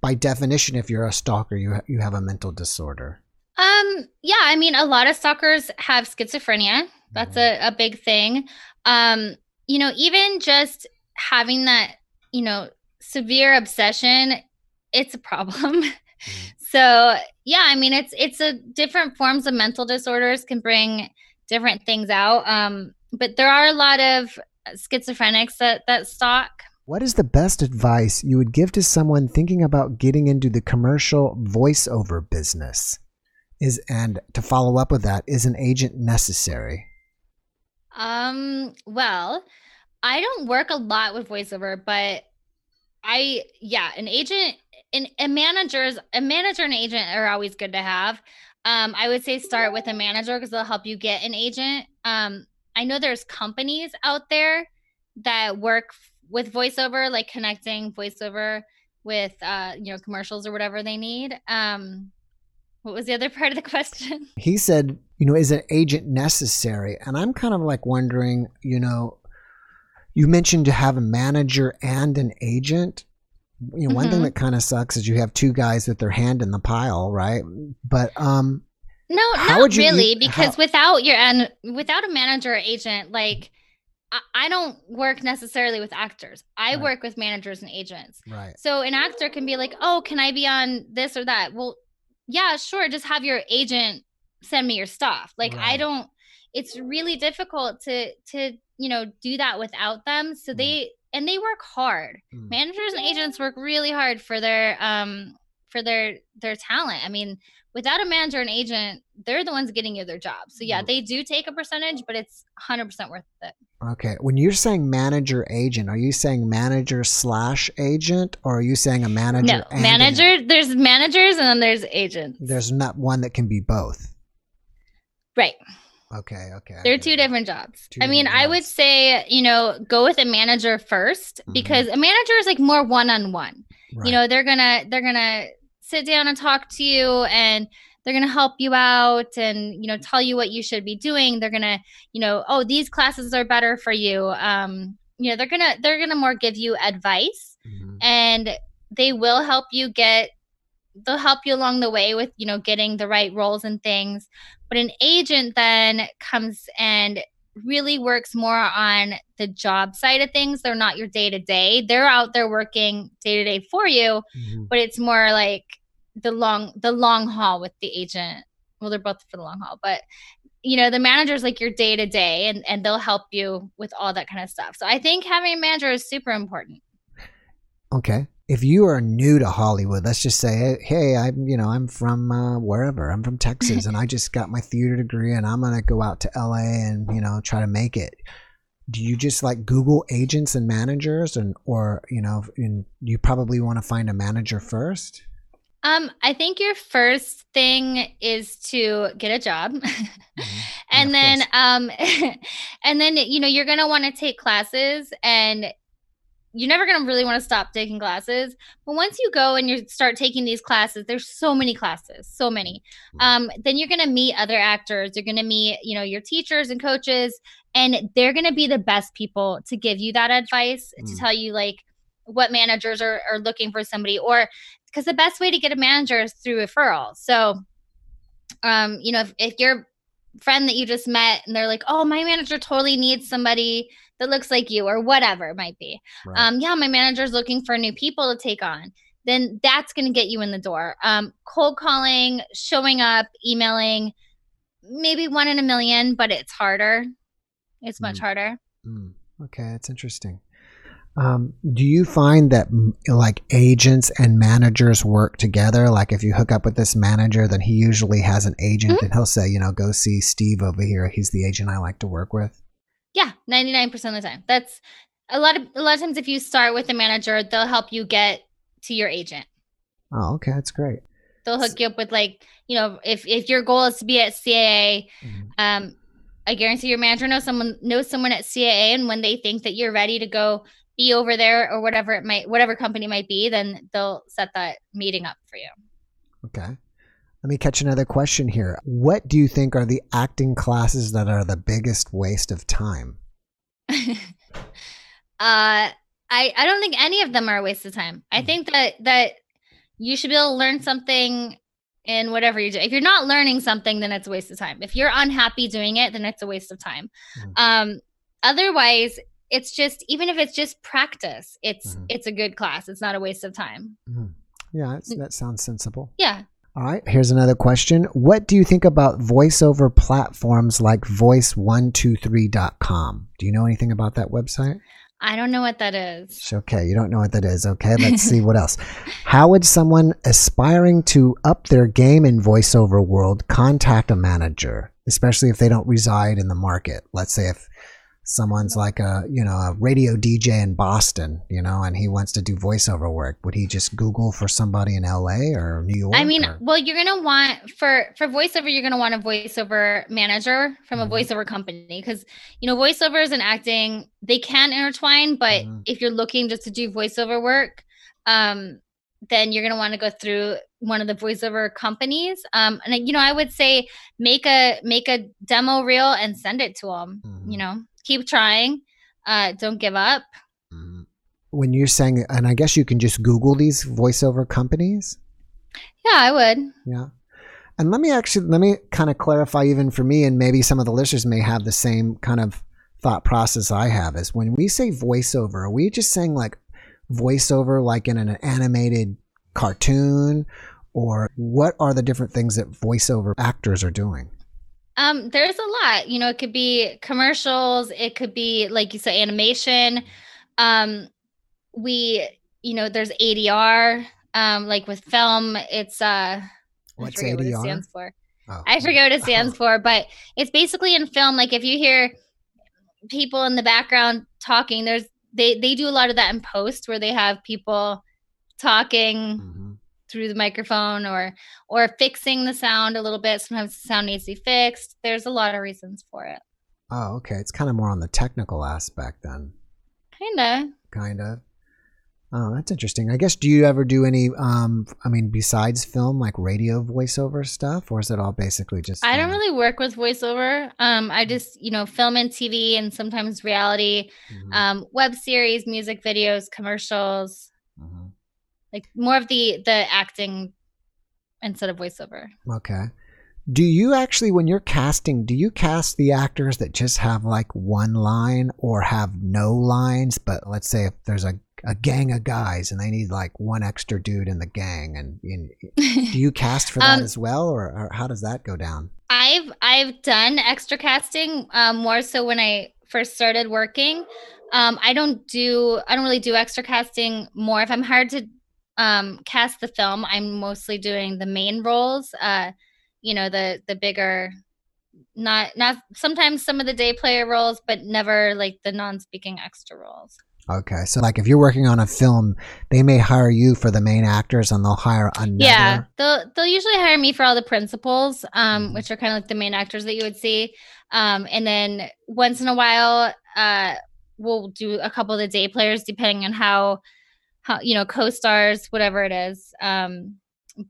by definition, if you're a stalker, you you have a mental disorder. Um. Yeah. I mean, a lot of stalkers have schizophrenia. That's mm-hmm. a, a big thing. Um. You know, even just having that, you know, severe obsession, it's a problem. [laughs] Mm-hmm. so yeah, I mean, it's it's a different forms of mental disorders can bring different things out. Um. But there are a lot of schizophrenics that that stalk. What is the best advice you would give to someone thinking about getting into the commercial voiceover business? Is and to follow up with that, is an agent necessary? Um, well, I don't work a lot with voiceover, but I yeah, an agent and a manager's a manager and agent are always good to have. Um, I would say start with a manager because they'll help you get an agent. Um, I know there's companies out there that work with voiceover, like connecting voiceover with uh, you know, commercials or whatever they need. Um, what was the other [laughs] part of the question? He said, you know, is an agent necessary? And I'm kind of like wondering, you know, you mentioned to have a manager and an agent. You know, one mm-hmm. thing that kind of sucks is you have two guys with their hand in the pile, right? But um no, not really, because how- without your and without a manager or agent, like I, I don't work necessarily with actors. I right. work with managers and agents. Right. So an actor can be like, "Oh, can I be on this or that?" Well, yeah, sure. Just have your agent send me your stuff. Like right. I don't. It's really difficult to to you know do that without them. So mm. they and they work hard. Mm. Managers and agents work really hard for their um for their their talent. I mean, without a manager and agent, they're the ones getting you their job. So yeah, they do take a percentage, but it's 100% worth it. Okay. When you're saying manager agent, are you saying manager slash agent or are you saying a manager? No, manager, there's managers and then there's agents. There's not one that can be both. Right. Okay, okay. They're two different jobs. Two I mean, jobs. I would say, you know, go with a manager 1st mm-hmm. because a manager is like more one-on-one. Right. You know, they're going to they're going to sit down and talk to you and they're going to help you out and you know tell you what you should be doing they're going to you know oh these classes are better for you um you know they're going to they're going to more give you advice mm-hmm. and they will help you get they'll help you along the way with you know getting the right roles and things but an agent then comes and really works more on the job side of things. They're not your day to day. They're out there working day to day for you, mm-hmm. but it's more like the long the long haul with the agent. Well, they're both for the long haul, but you know, the manager's like your day to day and and they'll help you with all that kind of stuff. So I think having a manager is super important. Okay if you are new to Hollywood, let's just say, hey, I'm, you know, I'm from uh, wherever. I'm from Texas, and I just got my theater degree, and I'm gonna go out to LA and you know try to make it. Do you just like Google agents and managers, and or you know, and you probably want to find a manager first? Um, I think your first thing is to get a job. [laughs] mm-hmm. and yeah, then um [laughs] and then you know you're going to want to take classes and you're never going to really want to stop taking classes but once you go and you start taking these classes there's so many classes so many um, then you're going to meet other actors you're going to meet you know your teachers and coaches and they're going to be the best people to give you that advice mm. to tell you like what managers are, are looking for somebody or because the best way to get a manager is through referral so um you know if, if your friend that you just met and they're like oh my manager totally needs somebody that looks like you or whatever it might be. Right. Um, yeah, my manager's looking for new people to take on. Then that's going to get you in the door. Um, cold calling, showing up, emailing, maybe one in a million, but it's harder. It's much mm. harder. Mm. Okay, that's interesting. Um, do you find that like agents and managers work together? Like if you hook up with this manager, then he usually has an agent mm-hmm. and he'll say, you know, go see Steve over here. He's the agent I like to work with. Yeah, 99% of the time. That's a lot of a lot of times if you start with a manager, they'll help you get to your agent. Oh, okay, that's great. They'll hook you up with like, you know, if if your goal is to be at CAA, mm-hmm. um, I guarantee your manager knows someone knows someone at CAA, and when they think that you're ready to go be over there or whatever it might, whatever company might be, then they'll set that meeting up for you. Okay. Let me catch another question here. What do you think are the acting classes that are the biggest waste of time? [laughs] uh, I I don't think any of them are a waste of time. I hmm. think that that you should be able to learn something in whatever you do. If you're not learning something, then it's a waste of time. If you're unhappy doing it, then it's a waste of time. Mm-hmm. Um, otherwise, it's just even if it's just practice, it's mm-hmm. it's a good class. It's not a waste of time. Mm-hmm. Yeah, that sounds sensible. Yeah. All right, here's another question. What do you think about voiceover platforms like voice123.com? Do you know anything about that website? I don't know what that is. Okay, you don't know what that is. Okay, let's see [laughs] what else. How would someone aspiring to up their game in voiceover world contact a manager, especially if they don't reside in the market? Let's say if someone's like a you know a radio DJ in Boston, you know, and he wants to do voiceover work, would he just Google for somebody in LA or New York? I mean, or? well, you're gonna want for for voiceover, you're gonna want a voiceover manager from mm-hmm. a voiceover company because you know voiceovers and acting they can intertwine, but mm-hmm. if you're looking just to do voiceover work, um, then you're gonna want to go through one of the voiceover companies. Um, and you know, I would say make a make a demo reel and send it to them. Mm-hmm. You know keep trying. Uh, don't give up. When you're saying, and I guess you can just Google these voiceover companies. Yeah, I would. Yeah. And let me actually let me kind of clarify even for me and maybe some of the listeners may have the same kind of thought process I have is when we say voiceover, are we just saying like voiceover like in an animated cartoon or what are the different things that voiceover actors are doing? Um, there's a lot. You know, it could be commercials, it could be like you said, animation. Um, we, you know, there's ADR. Um, like with film, it's uh What's ADR? what it stands for. Oh. I forget what it stands for, but it's basically in film, like if you hear people in the background talking, there's they they do a lot of that in post where they have people talking mm-hmm through the microphone or or fixing the sound a little bit. Sometimes the sound needs to be fixed. There's a lot of reasons for it. Oh, okay. It's kind of more on the technical aspect then. Kinda. Kinda. Oh, that's interesting. I guess do you ever do any um I mean besides film like radio voiceover stuff or is it all basically just I don't really work with voiceover. Um I just, you know, film and TV and sometimes reality, mm-hmm. um web series, music videos, commercials. Like more of the the acting instead of voiceover. Okay. Do you actually, when you're casting, do you cast the actors that just have like one line or have no lines? But let's say if there's a, a gang of guys and they need like one extra dude in the gang, and, and [laughs] do you cast for that um, as well, or, or, how does that go down? I've I've done extra casting um, more so when I first started working. Um, I don't do I don't really do extra casting more. If I'm hired to um, cast the film, I'm mostly doing the main roles. Uh, you know, the the bigger, not not sometimes some of the day player roles, but never like the non-speaking extra roles. Okay, so like if you're working on a film, they may hire you for the main actors, and they'll hire another. Yeah, they'll they'll usually hire me for all the principals, um, mm-hmm. which are kind of like the main actors that you would see, um, and then once in a while, uh, we'll do a couple of the day players depending on how how you know co-stars whatever it is um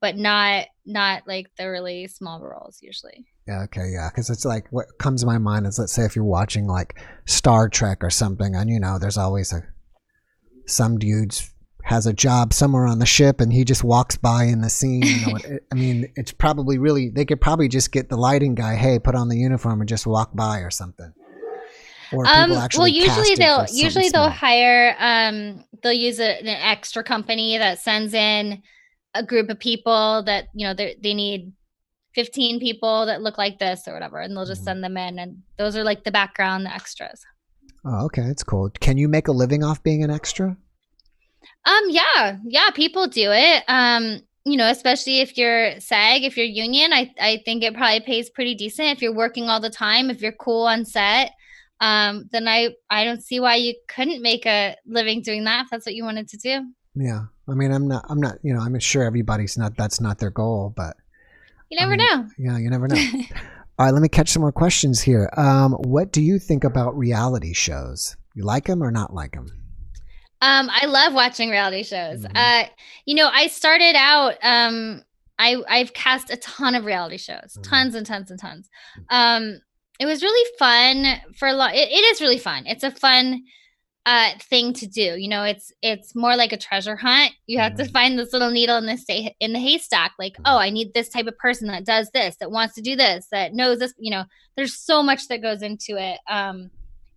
but not not like the really small roles usually. Yeah okay yeah because it's like what comes to my mind is let's say if you're watching like star trek or something and you know there's always a some dudes has a job somewhere on the ship and he just walks by in the scene you know i mean it's probably really they could probably just get the lighting guy hey put on the uniform and just walk by or something or um, well, usually they'll usually they'll hire um they'll use a, an extra company that sends in a group of people that you know they they need 15 people that look like this or whatever and they'll just mm-hmm. send them in and those are like the background the extras. Oh okay it's cool. Can you make a living off being an extra? Um yeah yeah people do it. Um you know especially if you're sag if you're union i i think it probably pays pretty decent if you're working all the time if you're cool on set um, then I I don't see why you couldn't make a living doing that if that's what you wanted to do. Yeah, I mean, I'm not, I'm not, you know, I'm sure everybody's not. That's not their goal, but you never I mean, know. Yeah, you never [laughs] know. All right, let me catch some more questions here. Um, what do you think about reality shows? You like them or not like them? Um, I love watching reality shows. Mhm. Uh, you know, I started out. Um, I I've cast a ton of reality shows, Mhm. tons and tons and tons. Um, it was really fun for a lot. It, it is really fun. It's a fun uh thing to do. You know, it's it's more like a treasure hunt. You have to Mhm. find this little needle in the sta- in the haystack. Like, oh, I need this type of person that does this, that wants to do this, that knows this. You know, there's so much that goes into it. Um,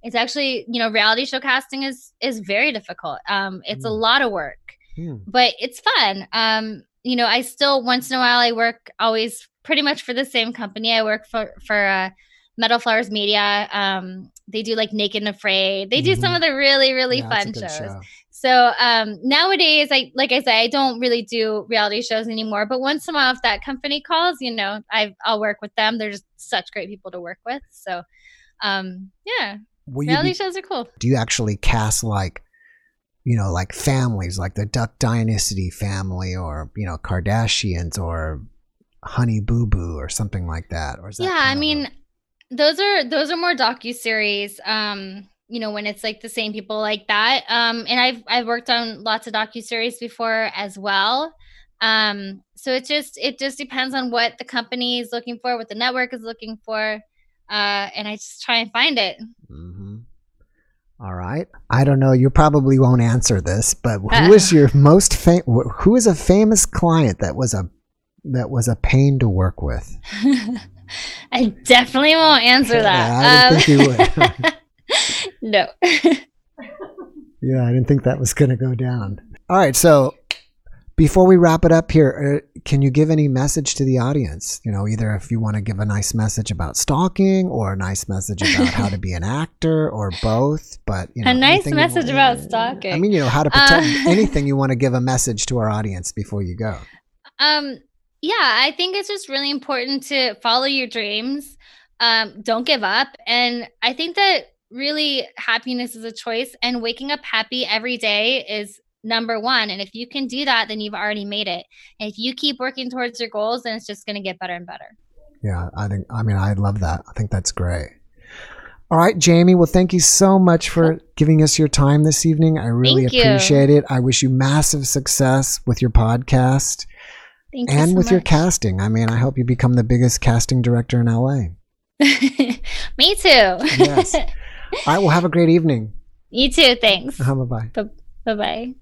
it's actually you know reality show casting is is very difficult um it's a Mm. lot of work Hmm. but it's fun um you know i still once in a while i work always pretty much for the same company i work for for uh metal flowers media um they do like naked and afraid they do some Mhm. of the really really Yeah, fun shows show. so um nowadays i like i say i don't really do reality shows anymore but once in a while if that company calls you know i i'll work with them they're just such great people to work with so um yeah Will reality be, shows are cool do you actually cast like, you know, like families, like the Duck Dynasty family, or you know, Kardashians, or Honey Boo Boo, or something like that? Or is that yeah i mean those are those are more docu series um you know when it's like the same people like that um and i've i've worked on lots of docu series before as well um so it just it just depends on what the company is looking for what the network is looking for uh and i just try and find it Mm-hmm. All right. I don't know. You probably won't answer this, but who Uh. [laughs] is your most fam- Who is a famous client that was a that was a pain to work with? [laughs] i definitely won't answer Yeah, that I didn't Um, [laughs] no [laughs] Yeah, I didn't think that was going to go down. All right. So before we wrap it up here, uh, can you give any message to the audience? You know, either if you want to give a nice message about stalking or a nice message about how to be an actor or both. But, you know, A nice message about stalking. I mean, you know, how to protect Uh, [laughs] anything you want to give a message to our audience before you go. Um, yeah, I think it's just really important to follow your dreams. Um, don't give up. And I think that really happiness is a choice, and waking up happy every day is number one. And if you can do that, then you've already made it. And if you keep working towards your goals, then it's just going to get better and better. Yeah, I think, I mean, I love that. I think that's great. All right, Jaimie. Well, thank you so much for giving us your time this evening. I really appreciate it. I wish you massive success with your podcast Thank you and so with your casting. I mean, I hope you become the biggest casting director in LA. [laughs] Me too. Yes. [laughs] All right, well, have a great evening. you too. Thanks. Uh, bye bye. Bye bye.